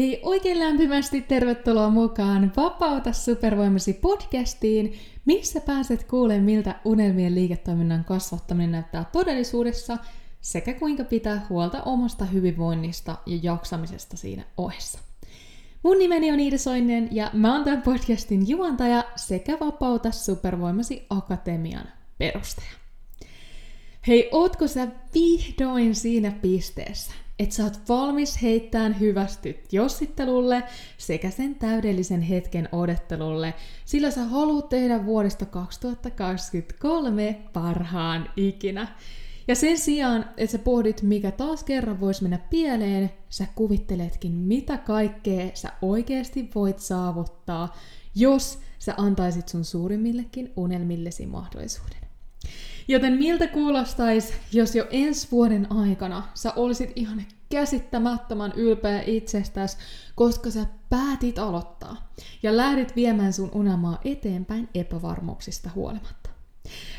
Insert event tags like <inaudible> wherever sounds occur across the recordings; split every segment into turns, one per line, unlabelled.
Hei, oikein lämpimästi tervetuloa mukaan Vapauta supervoimasi podcastiin, missä pääset kuulemaan, miltä unelmien liiketoiminnan kasvattaminen näyttää todellisuudessa sekä kuinka pitää huolta omasta hyvinvoinnista ja jaksamisesta siinä ohessa. Mun nimeni on Iida Soinen ja mä oon tämän podcastin juontaja sekä Vapauta supervoimasi akatemian perustaja. Hei, ootko sä vihdoin siinä pisteessä, että sä oot valmis heittämään hyvästyt jossittelulle sekä sen täydellisen hetken odottelulle, sillä sä haluat tehdä vuodesta 2023 parhaan ikinä. Ja sen sijaan, että sä pohdit, mikä taas kerran voisi mennä pieleen, sä kuvitteletkin, mitä kaikkea sä oikeasti voit saavuttaa, jos sä antaisit sun suurimmillekin unelmillesi mahdollisuuden. Joten miltä kuulostaisi, jos jo ensi vuoden aikana sä olisit ihan käsittämättömän ylpeä itsestäsi, koska sä päätit aloittaa ja lähdit viemään sun unelmaa eteenpäin epävarmuuksista huolimatta.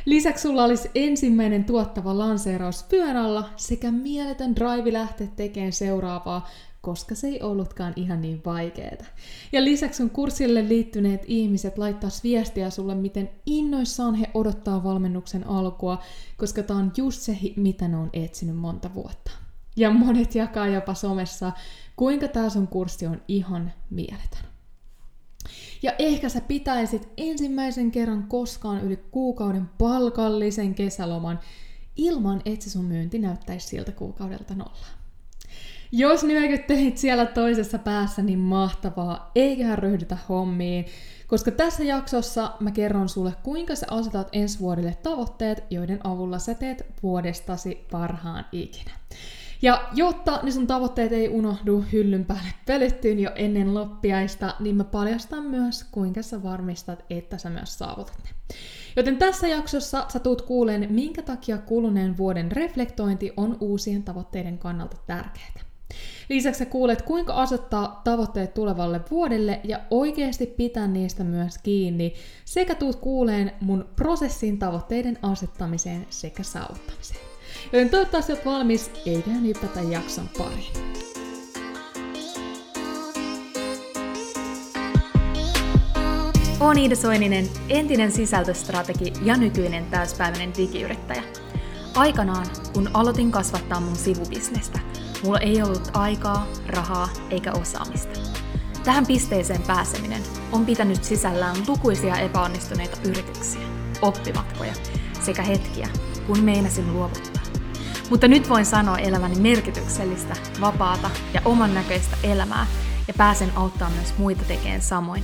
Lisäksi sulla olisi ensimmäinen tuottava lanseeraus pyön alla sekä mieletön drive lähteä tekemään seuraavaa koska se ei ollutkaan ihan niin vaikeeta. Ja lisäksi sun kurssille liittyneet ihmiset laittaisi viestiä sulle, miten innoissaan he odottaa valmennuksen alkua, koska tää on just se, mitä ne on etsinyt monta vuotta. Ja monet jakaa jopa somessa, kuinka tää sun kurssi on ihan mieletön. Ja ehkä sä pitäisit ensimmäisen kerran koskaan yli kuukauden palkallisen kesäloman ilman, että sun myynti näyttäisi siltä kuukaudelta nollaa. Jos nyökyttelit siellä toisessa päässä, niin mahtavaa, eiköhän ryhdytä hommiin, koska tässä jaksossa mä kerron sulle, kuinka sä asetat ensi vuodelle tavoitteet, joiden avulla sä teet vuodestasi parhaan ikinä. Ja jotta ne sun tavoitteet ei unohdu hyllyn päälle pölyttyyn jo ennen loppiaista, niin mä paljastan myös, kuinka sä varmistat, että sä myös saavutat ne. Joten tässä jaksossa sä tuut kuuleen, minkä takia kuluneen vuoden reflektointi on uusien tavoitteiden kannalta tärkeää. Lisäksi sä kuulet, kuinka asettaa tavoitteet tulevalle vuodelle ja oikeasti pitää niistä myös kiinni, sekä tuut kuuleen mun prosessin tavoitteiden asettamiseen sekä saavuttamiseen. Joten toivottavasti olet valmis, eiköhän hypätä jakson pariin.
Olen Iida Soininen, entinen sisältöstrategi ja nykyinen täyspäiväinen digiyrittäjä. Aikanaan, kun aloitin kasvattaa mun sivubisnestä – Mulla ei ollut aikaa, rahaa eikä osaamista. Tähän pisteeseen pääseminen on pitänyt sisällään lukuisia epäonnistuneita yrityksiä, oppimatkoja sekä hetkiä, kun meinasin luovuttaa. Mutta nyt voin sanoa elämäni merkityksellistä, vapaata ja oman näköistä elämää ja pääsen auttamaan myös muita tekemään samoin.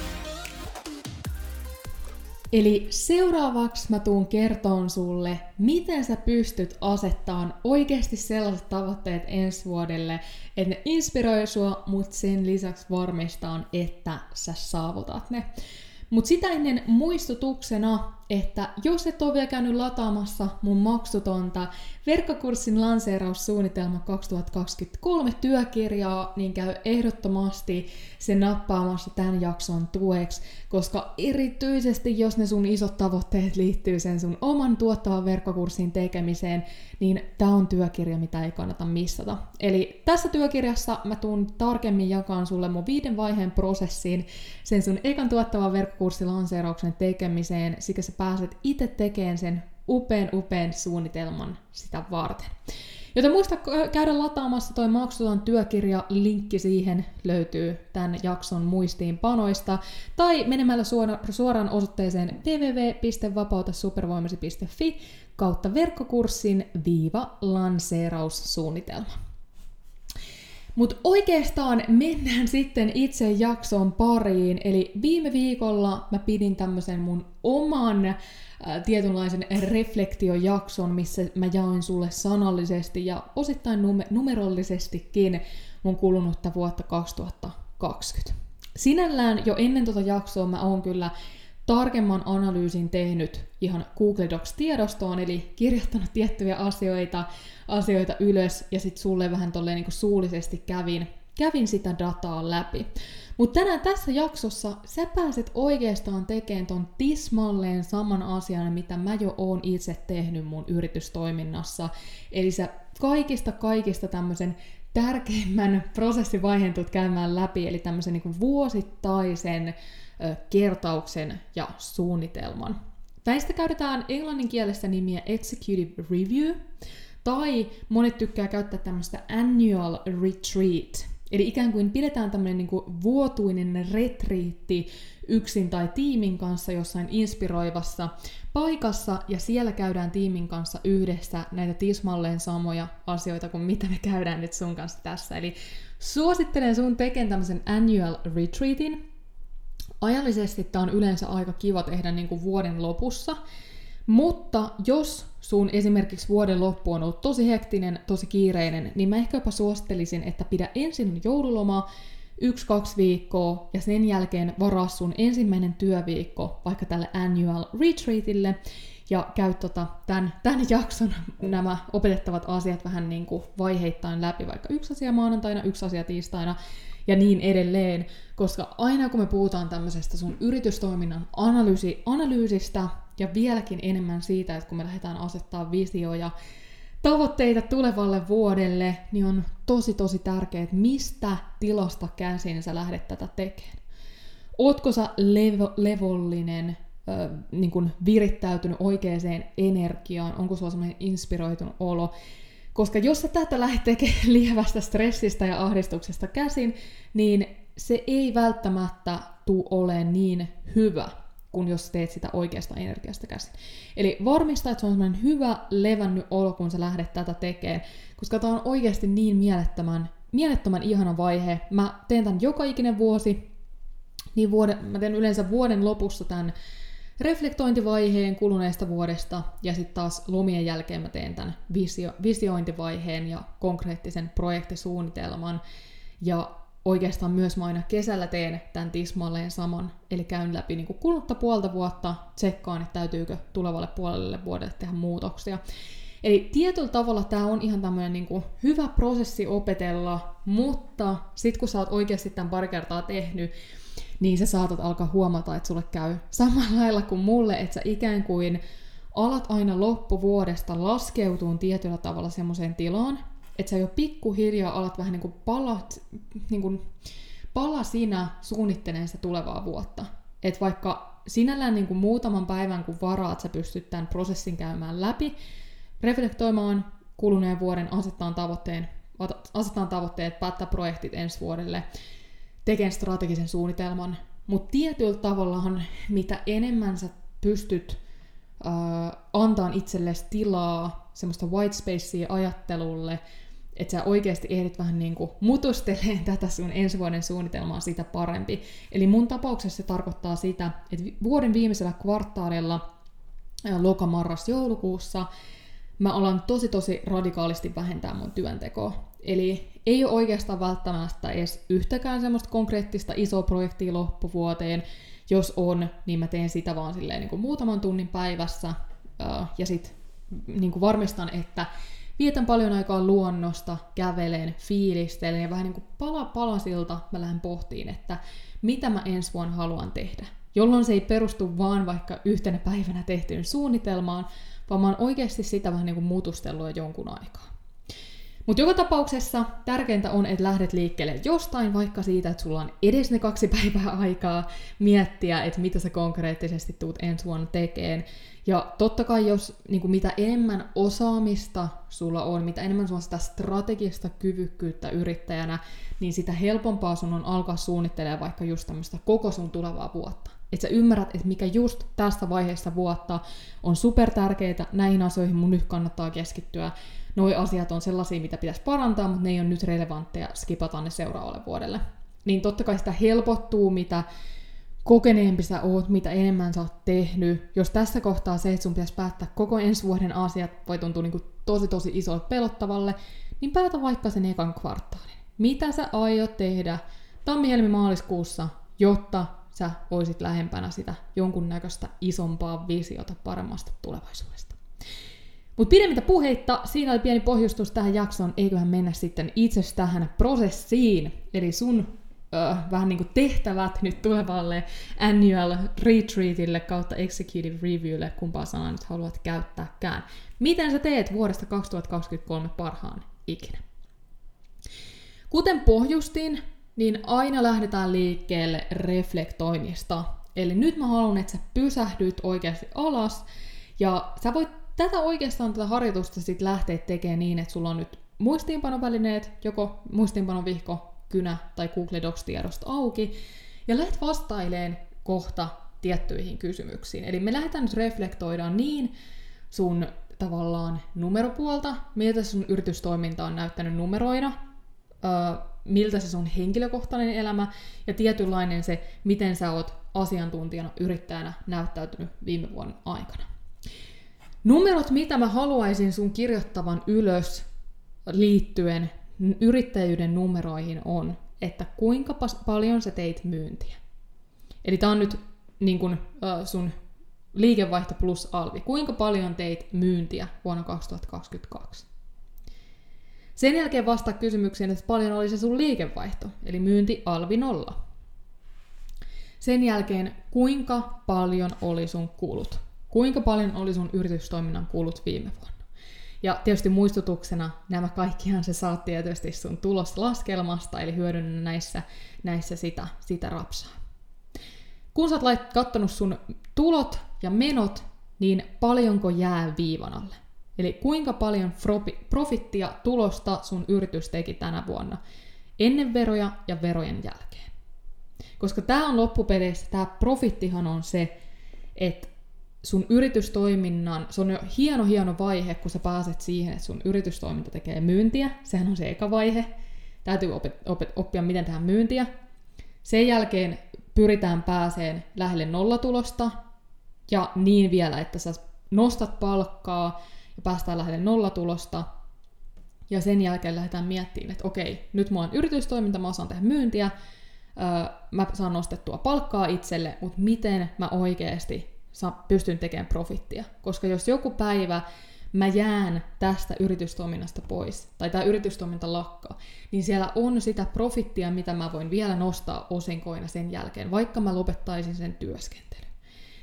Eli seuraavaksi mä tuun kertoon sulle, miten sä pystyt asettamaan oikeasti sellaiset tavoitteet ensi vuodelle, että ne inspiroi sua, mutta sen lisäksi varmistaa, että sä saavutat ne. Mutta sitä ennen muistutuksena, että jos et ole vielä käynyt lataamassa mun maksutonta verkkokurssin lanseeraussuunnitelma 2023 työkirjaa, niin käy ehdottomasti sen nappaamassa tämän jakson tueksi, koska erityisesti jos ne sun isot tavoitteet liittyy sen sun oman tuottavan verkkokurssin tekemiseen, niin tämä on työkirja, mitä ei kannata missata. Eli tässä työkirjassa mä tuun tarkemmin jakaan sulle mun viiden vaiheen prosessiin sen sun ekan tuottavan verkkokurssin lanseerauksen tekemiseen, sekä sä pääset itse tekemään sen upean upean suunnitelman sitä varten. Joten muista käydä lataamassa toi maksuton työkirja, linkki siihen löytyy tämän jakson muistiinpanoista, tai menemällä suoraan osoitteeseen www.vapautasupervoimasi.fi kautta verkkokurssin viiva lanseeraussuunnitelma. Mutta oikeastaan mennään sitten itse jakson pariin. Eli viime viikolla mä pidin tämmöisen mun oman äh, tietynlaisen reflektiojakson, missä mä jaoin sulle sanallisesti ja osittain numer- numerollisestikin mun kulunutta vuotta 2020. Sinällään jo ennen tota jaksoa mä oon kyllä tarkemman analyysin tehnyt ihan Google Docs-tiedostoon, eli kirjoittanut tiettyjä asioita, asioita ylös, ja sitten sulle vähän tolleen niin suullisesti kävin, kävin sitä dataa läpi. Mutta tänään tässä jaksossa sä pääset oikeastaan tekemään ton tismalleen saman asian, mitä mä jo oon itse tehnyt mun yritystoiminnassa. Eli sä kaikista kaikista tämmöisen tärkeimmän prosessivaiheen tulet käymään läpi, eli tämmöisen niin vuosittaisen kertauksen ja suunnitelman. Näistä käytetään englannin kielessä nimiä Executive Review, tai monet tykkää käyttää tämmöistä Annual Retreat, Eli ikään kuin pidetään tämmöinen niin vuotuinen retriitti yksin tai tiimin kanssa jossain inspiroivassa paikassa, ja siellä käydään tiimin kanssa yhdessä näitä tismalleen samoja asioita kuin mitä me käydään nyt sun kanssa tässä. Eli suosittelen sun tekemään tämmöisen annual retreatin. Ajallisesti tämä on yleensä aika kiva tehdä niin kuin vuoden lopussa, mutta jos sun esimerkiksi vuoden loppu on ollut tosi hektinen, tosi kiireinen, niin mä ehkä jopa suosittelisin, että pidä ensin joululoma yksi-kaksi viikkoa ja sen jälkeen varaa sun ensimmäinen työviikko vaikka tälle annual retreatille ja käy tota, tämän, tämän jakson nämä opetettavat asiat vähän niin kuin vaiheittain läpi, vaikka yksi asia maanantaina, yksi asia tiistaina ja niin edelleen, koska aina kun me puhutaan tämmöisestä sun yritystoiminnan analyysi, analyysistä ja vieläkin enemmän siitä, että kun me lähdetään asettaa visioja, tavoitteita tulevalle vuodelle, niin on tosi tosi tärkeää, että mistä tilasta käsin sä lähdet tätä tekemään. Ootko sä levo, levollinen, äh, niin kuin virittäytynyt oikeaan energiaan, onko sulla semmoinen inspiroitunut olo, koska jos sä tätä lähdet tekemään <laughs> lievästä stressistä ja ahdistuksesta käsin, niin se ei välttämättä tule olemaan niin hyvä kun jos teet sitä oikeasta energiasta käsin. Eli varmista, että se on semmoinen hyvä, levännyt olo, kun sä lähdet tätä tekemään, koska tämä on oikeasti niin mielettömän, mielettömän ihana vaihe. Mä teen tämän joka ikinen vuosi, niin vuoden, mä teen yleensä vuoden lopussa tämän reflektointivaiheen kuluneesta vuodesta, ja sitten taas lomien jälkeen mä teen tämän visio, visiointivaiheen ja konkreettisen projektisuunnitelman. Ja oikeastaan myös mä aina kesällä teen tämän tismalleen saman, eli käyn läpi niin kulutta puolta vuotta, tsekkaan, että täytyykö tulevalle puolelle vuodelle tehdä muutoksia. Eli tietyllä tavalla tämä on ihan tämmöinen niin hyvä prosessi opetella, mutta sitten kun sä oot oikeasti tämän pari kertaa tehnyt, niin sä saatat alkaa huomata, että sulle käy samalla lailla kuin mulle, että sä ikään kuin alat aina loppuvuodesta laskeutuun tietyllä tavalla semmoiseen tilaan, että sä jo pikkuhiljaa alat vähän niin kuin palat, niin kuin pala sinä suunnittelee sitä tulevaa vuotta. Että vaikka sinällään niin kuin muutaman päivän kun varaat, sä pystyt tämän prosessin käymään läpi, reflektoimaan kuluneen vuoden, asettaa tavoitteen, asettaa tavoitteet, päättää projektit ensi vuodelle, tekemään strategisen suunnitelman. Mutta tietyllä tavallahan, mitä enemmän sä pystyt äh, antaa itsellesi tilaa, semmoista white spacea ajattelulle, että sä oikeasti ehdit vähän niin kuin mutusteleen <laughs> tätä sun ensi vuoden suunnitelmaa sitä parempi. Eli mun tapauksessa se tarkoittaa sitä, että vuoden viimeisellä kvartaalilla loka, marras, joulukuussa mä alan tosi tosi radikaalisti vähentää mun työntekoa. Eli ei ole oikeastaan välttämättä edes yhtäkään semmoista konkreettista isoa projektia loppuvuoteen. Jos on, niin mä teen sitä vaan silleen niin kuin muutaman tunnin päivässä. Ja sitten niin varmistan, että vietän paljon aikaa luonnosta, kävelen, fiilistelen ja vähän niin kuin pala palasilta mä lähden pohtiin, että mitä mä ensi vuonna haluan tehdä. Jolloin se ei perustu vaan vaikka yhtenä päivänä tehtyyn suunnitelmaan, vaan mä oon oikeasti sitä vähän niin kuin muutustellut jonkun aikaa. Mutta joka tapauksessa tärkeintä on, että lähdet liikkeelle jostain, vaikka siitä, että sulla on edes ne kaksi <laughs> päivää aikaa miettiä, että mitä sä konkreettisesti tuut ensi vuonna tekeen. Ja totta kai, jos niin kuin mitä enemmän osaamista sulla on, mitä enemmän sulla on sitä strategista kyvykkyyttä yrittäjänä, niin sitä helpompaa sun on alkaa suunnittelemaan vaikka just tämmöistä koko sun tulevaa vuotta. Että sä ymmärrät, että mikä just tässä vaiheessa vuotta on super tärkeää, näihin asioihin mun nyt kannattaa keskittyä. Noi asiat on sellaisia, mitä pitäisi parantaa, mutta ne ei ole nyt relevantteja, skipataan ne seuraavalle vuodelle. Niin totta kai sitä helpottuu, mitä kokeneempi sä oot, mitä enemmän sä oot tehnyt. Jos tässä kohtaa se, että sun pitäisi päättää koko ensi vuoden asiat, voi tuntua niin kuin tosi tosi isolle pelottavalle, niin päätä vaikka sen ekan kvartaalin. Mitä sä aiot tehdä tammi-helmi-maaliskuussa, jotta sä oisit lähempänä sitä jonkunnäköistä isompaa visiota paremmasta tulevaisuudesta. Mutta pidemmittä puheitta, siinä oli pieni pohjustus tähän jaksoon, eiköhän mennä sitten itse tähän prosessiin, eli sun ö, vähän niin kuin tehtävät nyt tulevalle annual retreatille kautta executive reviewlle, kumpaa sanaa nyt haluat käyttääkään. Miten sä teet vuodesta 2023 parhaan ikinä? Kuten pohjustin, niin aina lähdetään liikkeelle reflektoinnista. Eli nyt mä haluan, että sä pysähdyt oikeasti alas, ja sä voit tätä oikeastaan tätä harjoitusta sitten lähteä tekemään niin, että sulla on nyt muistiinpanovälineet, joko muistiinpanovihko, kynä tai Google Docs-tiedosto auki, ja lähdet vastaileen kohta tiettyihin kysymyksiin. Eli me lähdetään nyt reflektoidaan niin sun tavallaan numeropuolta, miltä sun yritystoiminta on näyttänyt numeroina, miltä se sun henkilökohtainen elämä ja tietynlainen se, miten sä oot asiantuntijana, yrittäjänä näyttäytynyt viime vuoden aikana. Numerot, mitä mä haluaisin sun kirjoittavan ylös liittyen yrittäjyyden numeroihin on, että kuinka paljon sä teit myyntiä. Eli tää on nyt niin kun, sun liikevaihto plus alvi. Kuinka paljon teit myyntiä vuonna 2022? Sen jälkeen vastaa kysymykseen, että paljon oli se sun liikevaihto, eli myynti alvi nolla. Sen jälkeen, kuinka paljon oli sun kulut? Kuinka paljon oli sun yritystoiminnan kulut viime vuonna? Ja tietysti muistutuksena nämä kaikkihan se saat tietysti sun tuloslaskelmasta, eli hyödynnä näissä, näissä sitä, sitä rapsaa. Kun sä oot kattonut sun tulot ja menot, niin paljonko jää viivan alle? Eli kuinka paljon profittia tulosta sun yritys teki tänä vuonna ennen veroja ja verojen jälkeen. Koska tämä on loppupeleissä, tämä profittihan on se, että sun yritystoiminnan, se on jo hieno hieno vaihe, kun sä pääset siihen, että sun yritystoiminta tekee myyntiä. Sehän on se eka vaihe. Täytyy opet, opet, oppia, miten tehdään myyntiä. Sen jälkeen pyritään pääseen lähelle nollatulosta, ja niin vielä, että sä nostat palkkaa ja päästään lähelle nollatulosta. Ja sen jälkeen lähdetään miettimään, että okei, nyt mulla on yritystoiminta, mä osaan tehdä myyntiä, mä saan nostettua palkkaa itselle, mutta miten mä oikeasti pystyn tekemään profittia. Koska jos joku päivä mä jään tästä yritystoiminnasta pois, tai tämä yritystoiminta lakkaa, niin siellä on sitä profittia, mitä mä voin vielä nostaa osinkoina sen jälkeen, vaikka mä lopettaisin sen työskentelyn.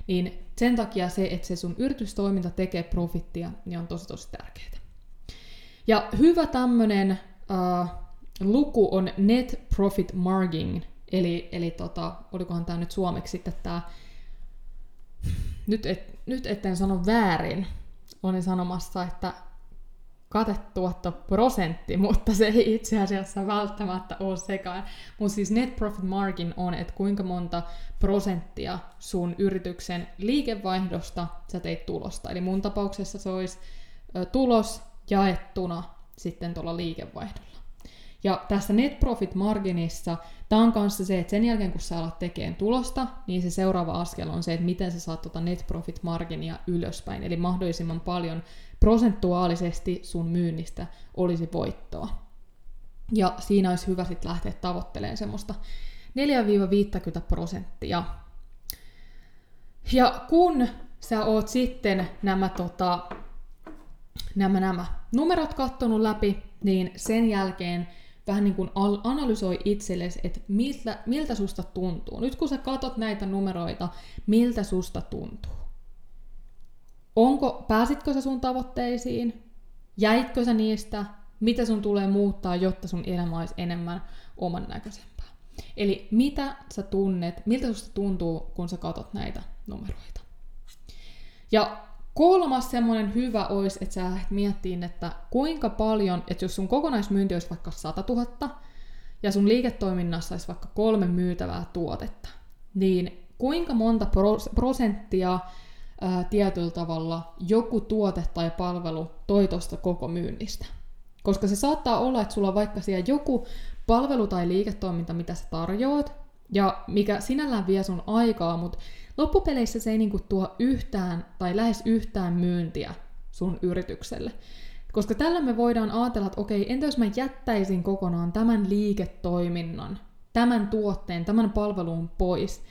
Niin sen takia se, että se sun yritystoiminta tekee profittia, niin on tosi tosi tärkeää. Ja hyvä tämmönen uh, luku on net profit margin, eli, eli tota, olikohan tämä nyt suomeksi sitten tämä nyt, et, nyt etten sano väärin, olin sanomassa, että katetuotto prosentti, <laughs> mutta se ei itse asiassa välttämättä ole sekaan. Mutta siis net profit margin on, että kuinka monta prosenttia sun yrityksen liikevaihdosta sä teit tulosta. Eli mun tapauksessa se olisi tulos jaettuna sitten tuolla liikevaihdolla. Ja tässä net profit marginissa, tämä on kanssa se, että sen jälkeen kun sä alat tekemään tulosta, niin se seuraava askel on se, että miten sä saat tuota net profit marginia ylöspäin. Eli mahdollisimman paljon prosentuaalisesti sun myynnistä olisi voittoa. Ja siinä olisi hyvä sitten lähteä tavoittelemaan semmoista 4-50 prosenttia. Ja kun sä oot sitten nämä, tota, nämä, nämä numerot kattonut läpi, niin sen jälkeen vähän niin kuin analysoi itsellesi, että miltä, miltä susta tuntuu. Nyt kun sä katot näitä numeroita, miltä susta tuntuu. Onko, pääsitkö sä sun tavoitteisiin? Jäitkö sä niistä? Mitä sun tulee muuttaa, jotta sun elämä olisi enemmän oman näköisempää? Eli mitä sä tunnet, miltä susta tuntuu, kun sä katot näitä numeroita? Ja Kolmas semmoinen hyvä olisi, että sä lähdet miettiin, että kuinka paljon, että jos sun kokonaismyynti olisi vaikka 100 000 ja sun liiketoiminnassa olisi vaikka kolme myytävää tuotetta, niin kuinka monta prosenttia ää, tietyllä tavalla joku tuote tai palvelu toi tuosta koko myynnistä. Koska se saattaa olla, että sulla on vaikka siellä joku palvelu tai liiketoiminta, mitä sä tarjoat, ja mikä sinällään vie sun aikaa, mutta loppupeleissä se ei niinku tuo yhtään tai lähes yhtään myyntiä sun yritykselle. Koska tällä me voidaan ajatella, että okei, entä jos mä jättäisin kokonaan tämän liiketoiminnan, tämän tuotteen, tämän palvelun pois,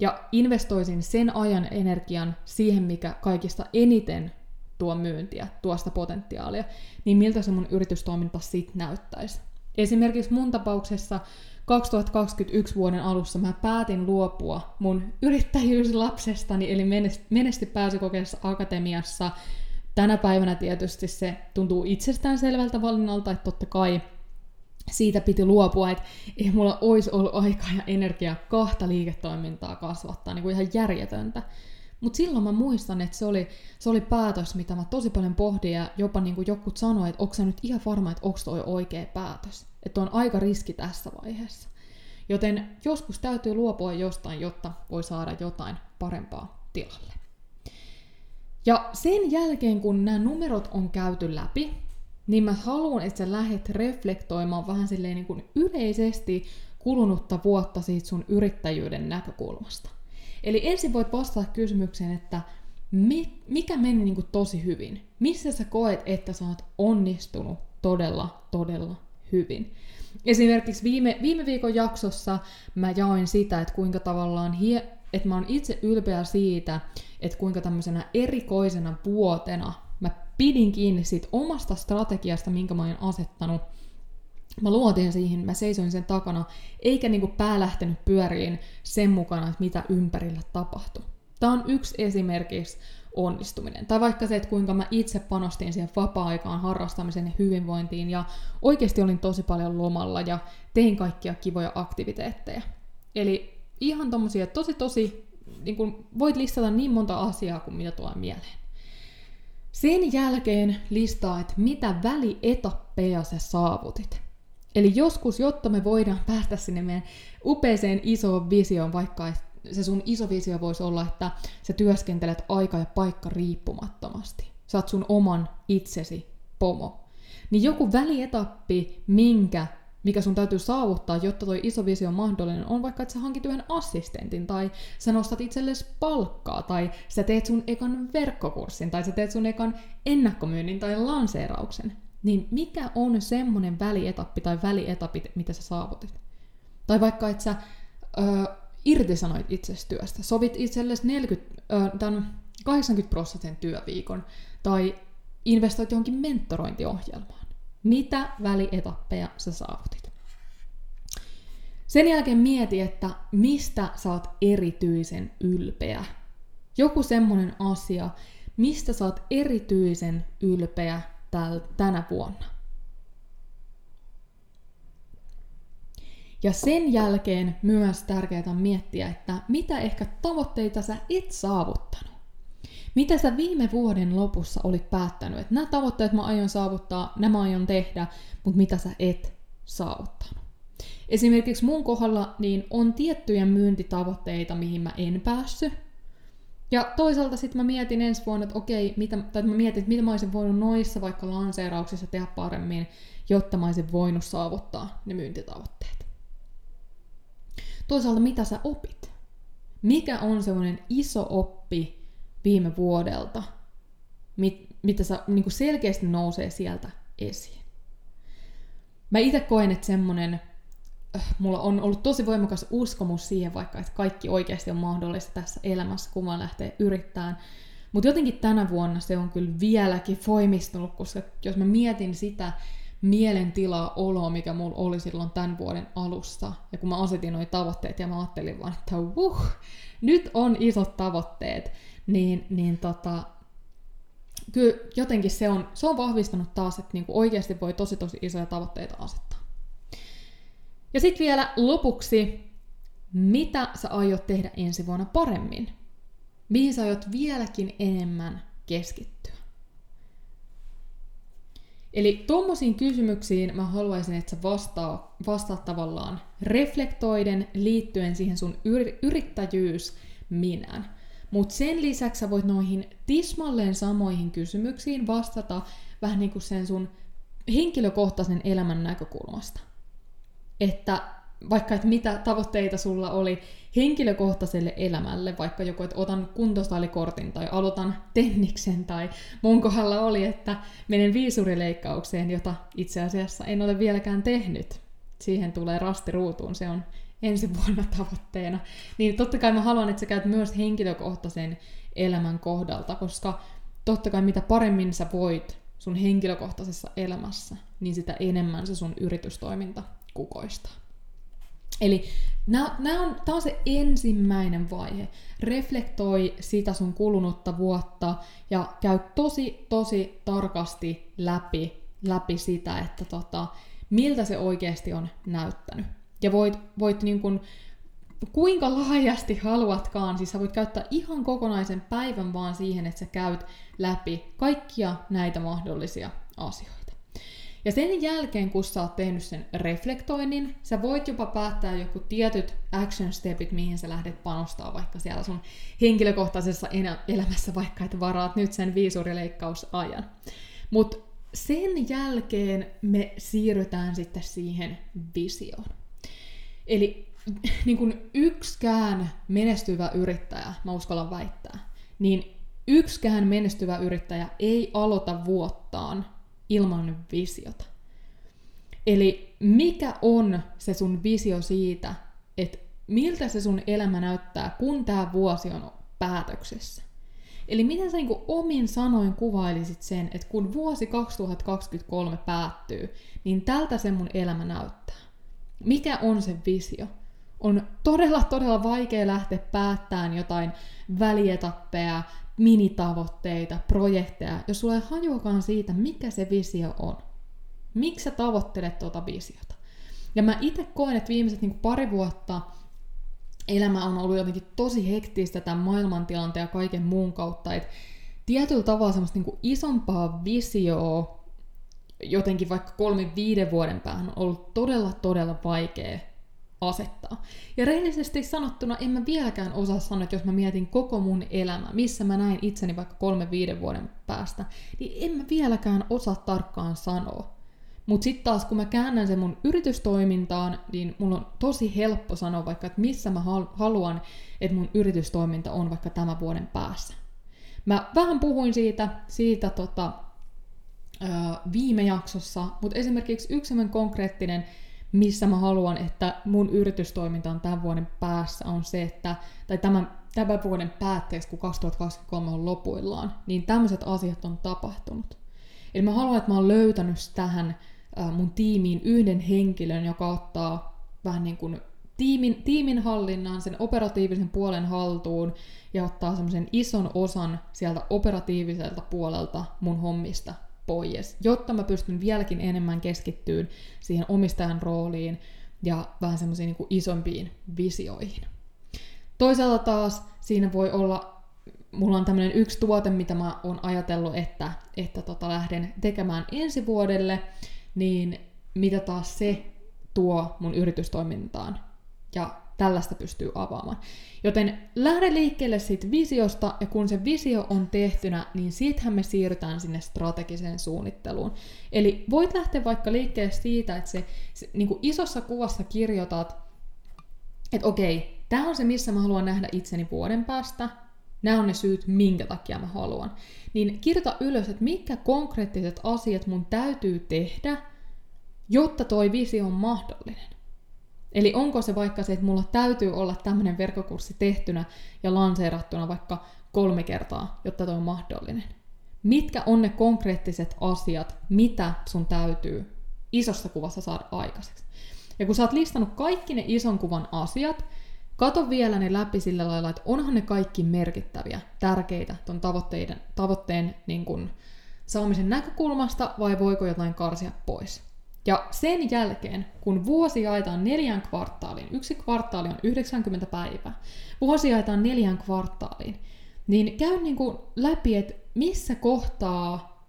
ja investoisin sen ajan energian siihen, mikä kaikista eniten tuo myyntiä, tuosta potentiaalia, niin miltä se mun yritystoiminta sitten näyttäisi. Esimerkiksi mun tapauksessa 2021 vuoden alussa mä päätin luopua mun yrittäjyyslapsestani, eli menesty pääsykokeessa akatemiassa. Tänä päivänä tietysti se tuntuu itsestään selvältä valinnalta, että totta kai siitä piti luopua, että ei mulla olisi ollut aikaa ja energiaa kahta liiketoimintaa kasvattaa, niin kuin ihan järjetöntä. Mutta silloin mä muistan, että se oli, se oli päätös, mitä mä tosi paljon pohdin ja jopa niin kuin joku sanoi, että onko se nyt ihan varma, että onko toi oikea päätös. Että on aika riski tässä vaiheessa. Joten joskus täytyy luopua jostain, jotta voi saada jotain parempaa tilalle. Ja sen jälkeen, kun nämä numerot on käyty läpi, niin mä haluan, että sä lähdet reflektoimaan vähän silleen niin kuin yleisesti kulunutta vuotta siitä sun yrittäjyyden näkökulmasta. Eli ensin voit vastata kysymykseen, että mikä meni niin kuin tosi hyvin? Missä sä koet, että sä oot onnistunut todella, todella hyvin? Esimerkiksi viime, viime viikon jaksossa mä jaoin sitä, että kuinka tavallaan hie, että mä oon itse ylpeä siitä, että kuinka tämmöisenä erikoisena vuotena mä pidin kiinni siitä omasta strategiasta, minkä mä oon asettanut. Mä luotin siihen, mä seisoin sen takana, eikä niinku pää lähtenyt pyöriin sen mukana, että mitä ympärillä tapahtui. Tämä on yksi esimerkiksi onnistuminen. Tai vaikka se, että kuinka mä itse panostin siihen vapaa-aikaan, harrastamiseen ja hyvinvointiin ja oikeasti olin tosi paljon lomalla ja tein kaikkia kivoja aktiviteetteja. Eli ihan tommosia tosi tosi, niin kun voit listata niin monta asiaa kuin mitä tulee mieleen. Sen jälkeen listaa, että mitä välietappeja sä saavutit. Eli joskus, jotta me voidaan päästä sinne meidän upeeseen isoon visioon, vaikka se sun iso visio voisi olla, että sä työskentelet aika ja paikka riippumattomasti. Sä oot sun oman itsesi pomo. Niin joku välietappi, minkä, mikä sun täytyy saavuttaa, jotta toi iso visio on mahdollinen, on vaikka, että sä hankit yhden assistentin, tai sä nostat itsellesi palkkaa, tai sä teet sun ekan verkkokurssin, tai sä teet sun ekan ennakkomyynnin tai lanseerauksen. Niin mikä on semmonen välietappi tai välietapit, mitä sä saavutit? Tai vaikka, että sä ö, irtisanoit itsestä työstä, sovit itsellesi 40, ö, tämän 80 prosentin työviikon tai investoit johonkin mentorointiohjelmaan. Mitä välietappeja sä saavutit? Sen jälkeen mieti, että mistä sä oot erityisen ylpeä. Joku semmonen asia, mistä sä oot erityisen ylpeä täl, tänä vuonna. Ja sen jälkeen myös tärkeää on miettiä, että mitä ehkä tavoitteita sä et saavuttanut. Mitä sä viime vuoden lopussa olit päättänyt, että nämä tavoitteet mä aion saavuttaa, nämä aion tehdä, mutta mitä sä et saavuttanut. Esimerkiksi mun kohdalla niin on tiettyjä myyntitavoitteita, mihin mä en päässyt. Ja toisaalta sitten mä mietin ensi vuonna, että okei, mitä, tai mä mietin, että mitä mä olisin voinut noissa vaikka lanseerauksissa tehdä paremmin, jotta mä olisin voinut saavuttaa ne myyntitavoitteet. Toisaalta mitä sä opit? Mikä on semmoinen iso oppi viime vuodelta, mit, mitä sä, niin selkeästi nousee sieltä esiin? Mä itse koen, että semmoinen, mulla on ollut tosi voimakas uskomus siihen vaikka, että kaikki oikeasti on mahdollista tässä elämässä, kun mä lähtee yrittämään. Mutta jotenkin tänä vuonna se on kyllä vieläkin voimistunut, koska jos mä mietin sitä, mielentilaa, oloa, mikä mulla oli silloin tämän vuoden alussa. Ja kun mä asetin nuo tavoitteet ja mä ajattelin vaan, että wuh, nyt on isot tavoitteet, niin, niin tota, kyllä jotenkin se on, se on vahvistanut taas, että niinku oikeasti voi tosi tosi isoja tavoitteita asettaa. Ja sitten vielä lopuksi, mitä sä aiot tehdä ensi vuonna paremmin? Mihin sä aiot vieläkin enemmän keskittyä? Eli tuommoisiin kysymyksiin mä haluaisin, että sä vastaa, vastaat tavallaan reflektoiden liittyen siihen sun yr- yrittäjyys minään. Mutta sen lisäksi sä voit noihin tismalleen samoihin kysymyksiin vastata vähän niin kuin sen sun henkilökohtaisen elämän näkökulmasta. Että vaikka, että mitä tavoitteita sulla oli henkilökohtaiselle elämälle, vaikka joku, että otan kuntosalikortin tai aloitan tenniksen, tai mun kohdalla oli, että menen viisurileikkaukseen, jota itse asiassa en ole vieläkään tehnyt. Siihen tulee rasti ruutuun, se on ensi vuonna tavoitteena, niin totta kai mä haluan, että sä käyt myös henkilökohtaisen elämän kohdalta, koska totta kai mitä paremmin sä voit sun henkilökohtaisessa elämässä, niin sitä enemmän se sun yritystoiminta kukoistaa. Eli tämä on se ensimmäinen vaihe. Reflektoi sitä sun kulunutta vuotta ja käy tosi, tosi tarkasti läpi, läpi sitä, että tota, miltä se oikeasti on näyttänyt. Ja voit, voit niin kun, kuinka laajasti haluatkaan, siis sä voit käyttää ihan kokonaisen päivän vaan siihen, että sä käyt läpi kaikkia näitä mahdollisia asioita. Ja sen jälkeen, kun sä oot tehnyt sen reflektoinnin, sä voit jopa päättää joku tietyt action stepit, mihin sä lähdet panostaa vaikka siellä sun henkilökohtaisessa elämässä, vaikka että varaat nyt sen viisurileikkausajan. Mutta sen jälkeen me siirrytään sitten siihen visioon. Eli <laughs> niin kuin yksikään menestyvä yrittäjä, mä uskallan väittää, niin yksikään menestyvä yrittäjä ei aloita vuottaan ilman visiota. Eli mikä on se sun visio siitä, että miltä se sun elämä näyttää, kun tämä vuosi on päätöksessä? Eli miten sä niin omin sanoin kuvailisit sen, että kun vuosi 2023 päättyy, niin tältä se mun elämä näyttää. Mikä on se visio? On todella, todella vaikea lähteä päättämään jotain välietappeja, minitavoitteita, projekteja, jos sulla ei hajuakaan siitä, mikä se visio on. Miksi sä tavoittelet tuota visiota? Ja mä itse koen, että viimeiset niin pari vuotta elämä on ollut jotenkin tosi hektistä tämän maailmantilanteen ja kaiken muun kautta, että tietyllä tavalla semmoista niin isompaa visioa jotenkin vaikka kolme viiden vuoden päähän on ollut todella, todella vaikea asettaa. Ja rehellisesti sanottuna en mä vieläkään osaa sanoa, että jos mä mietin koko mun elämä, missä mä näin itseni vaikka kolme viiden vuoden päästä, niin en mä vieläkään osaa tarkkaan sanoa. Mutta sitten taas kun mä käännän sen mun yritystoimintaan, niin mulla on tosi helppo sanoa vaikka, että missä mä haluan, että mun yritystoiminta on vaikka tämän vuoden päässä. Mä vähän puhuin siitä, siitä tota, viime jaksossa, mutta esimerkiksi yksi konkreettinen missä mä haluan, että mun yritystoiminta on tämän vuoden päässä, on se, että, tai tämän, tämän vuoden päätteeksi, kun 2023 on lopuillaan, niin tämmöiset asiat on tapahtunut. Eli mä haluan, että mä oon löytänyt tähän mun tiimiin yhden henkilön, joka ottaa vähän niin kuin tiimin, tiimin hallinnan, sen operatiivisen puolen haltuun ja ottaa semmoisen ison osan sieltä operatiiviselta puolelta mun hommista pois, jotta mä pystyn vieläkin enemmän keskittyyn siihen omistajan rooliin ja vähän semmoisiin niin isompiin visioihin. Toisaalta taas siinä voi olla, mulla on tämmöinen yksi tuote, mitä mä oon ajatellut, että, että tota lähden tekemään ensi vuodelle, niin mitä taas se tuo mun yritystoimintaan. Ja tällaista pystyy avaamaan. Joten lähde liikkeelle siitä visiosta, ja kun se visio on tehtynä, niin siitähän me siirrytään sinne strategiseen suunnitteluun. Eli voit lähteä vaikka liikkeelle siitä, että se, se niin isossa kuvassa kirjoitat, että okei, tämä on se, missä mä haluan nähdä itseni vuoden päästä, nämä on ne syyt, minkä takia mä haluan. Niin kirjoita ylös, että mitkä konkreettiset asiat mun täytyy tehdä, jotta toi visio on mahdollinen. Eli onko se vaikka se, että mulla täytyy olla tämmöinen verkkokurssi tehtynä ja lanseerattuna vaikka kolme kertaa, jotta toi on mahdollinen? Mitkä on ne konkreettiset asiat, mitä sun täytyy isossa kuvassa saada aikaiseksi? Ja kun sä oot listannut kaikki ne ison kuvan asiat, kato vielä ne läpi sillä lailla, että onhan ne kaikki merkittäviä, tärkeitä ton tavoitteiden, tavoitteen niin kun, saamisen näkökulmasta vai voiko jotain karsia pois. Ja sen jälkeen, kun vuosi jaetaan neljän kvartaaliin, yksi kvartaali on 90 päivää, vuosi jaetaan neljän kvartaaliin, niin käy niin kuin läpi, että missä kohtaa,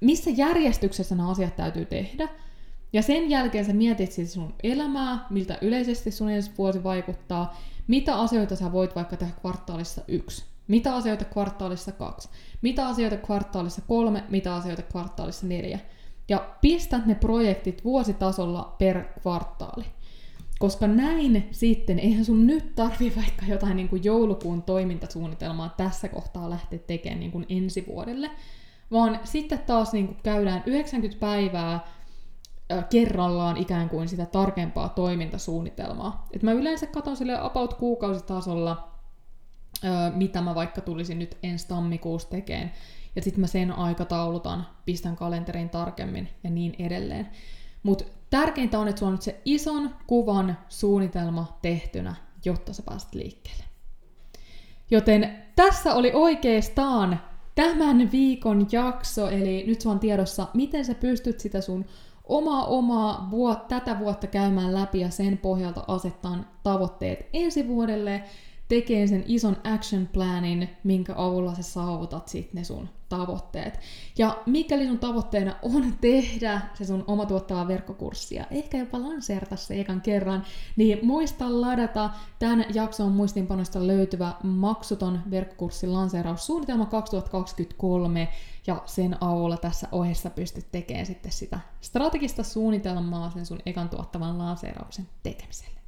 missä järjestyksessä nämä asiat täytyy tehdä, ja sen jälkeen sä mietit siis sun elämää, miltä yleisesti sun ensi vuosi vaikuttaa, mitä asioita sä voit vaikka tehdä kvartaalissa yksi, mitä asioita kvartaalissa kaksi, mitä asioita kvartaalissa kolme, mitä asioita kvartaalissa neljä ja pistät ne projektit vuositasolla per kvartaali. Koska näin sitten, eihän sun nyt tarvi vaikka jotain niin kuin joulukuun toimintasuunnitelmaa tässä kohtaa lähteä tekemään niin kuin ensi vuodelle, vaan sitten taas niin kuin käydään 90 päivää kerrallaan ikään kuin sitä tarkempaa toimintasuunnitelmaa. Et mä yleensä katson sille about kuukausitasolla, mitä mä vaikka tulisin nyt ensi tammikuussa tekemään, ja sitten mä sen aikataulutan, pistän kalenteriin tarkemmin ja niin edelleen. Mutta tärkeintä on, että sulla on nyt se ison kuvan suunnitelma tehtynä, jotta sä pääset liikkeelle. Joten tässä oli oikeastaan tämän viikon jakso, eli nyt sulla on tiedossa, miten sä pystyt sitä sun omaa omaa vuot, tätä vuotta käymään läpi ja sen pohjalta asettaa tavoitteet ensi vuodelle tekee sen ison action planin, minkä avulla sä saavutat sitten ne sun tavoitteet. Ja mikäli sun tavoitteena on tehdä se sun oma tuottava verkkokurssia, ehkä jopa lanseerata se ekan kerran, niin muista ladata tämän jakson muistinpanosta löytyvä maksuton verkkokurssin lanseeraussuunnitelma 2023, ja sen avulla tässä ohessa pystyt tekemään sitten sitä strategista suunnitelmaa sen sun ekan tuottavan lanseerauksen tekemiselle.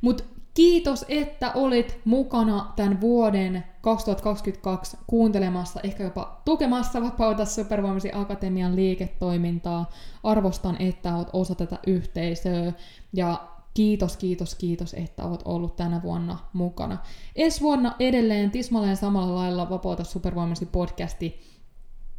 Mutta Kiitos, että olit mukana tämän vuoden 2022 kuuntelemassa, ehkä jopa tukemassa Vapauta Supervoimasi Akatemian liiketoimintaa. Arvostan, että olet osa tätä yhteisöä ja kiitos, kiitos, kiitos, että olet ollut tänä vuonna mukana. Ensi vuonna edelleen tismalleen samalla lailla Vapauta Supervoimasi podcasti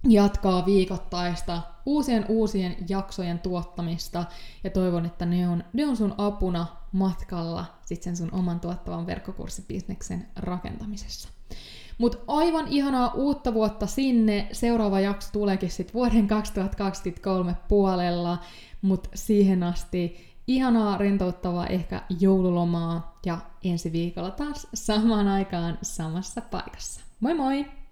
jatkaa viikoittaista uusien uusien jaksojen tuottamista ja toivon, että ne on, ne on sun apuna matkalla sit sen sun oman tuottavan verkkokurssibisneksen rakentamisessa. Mutta aivan ihanaa uutta vuotta sinne. Seuraava jakso tuleekin sitten vuoden 2023 puolella, mutta siihen asti ihanaa rentouttavaa ehkä joululomaa ja ensi viikolla taas samaan aikaan samassa paikassa. Moi moi!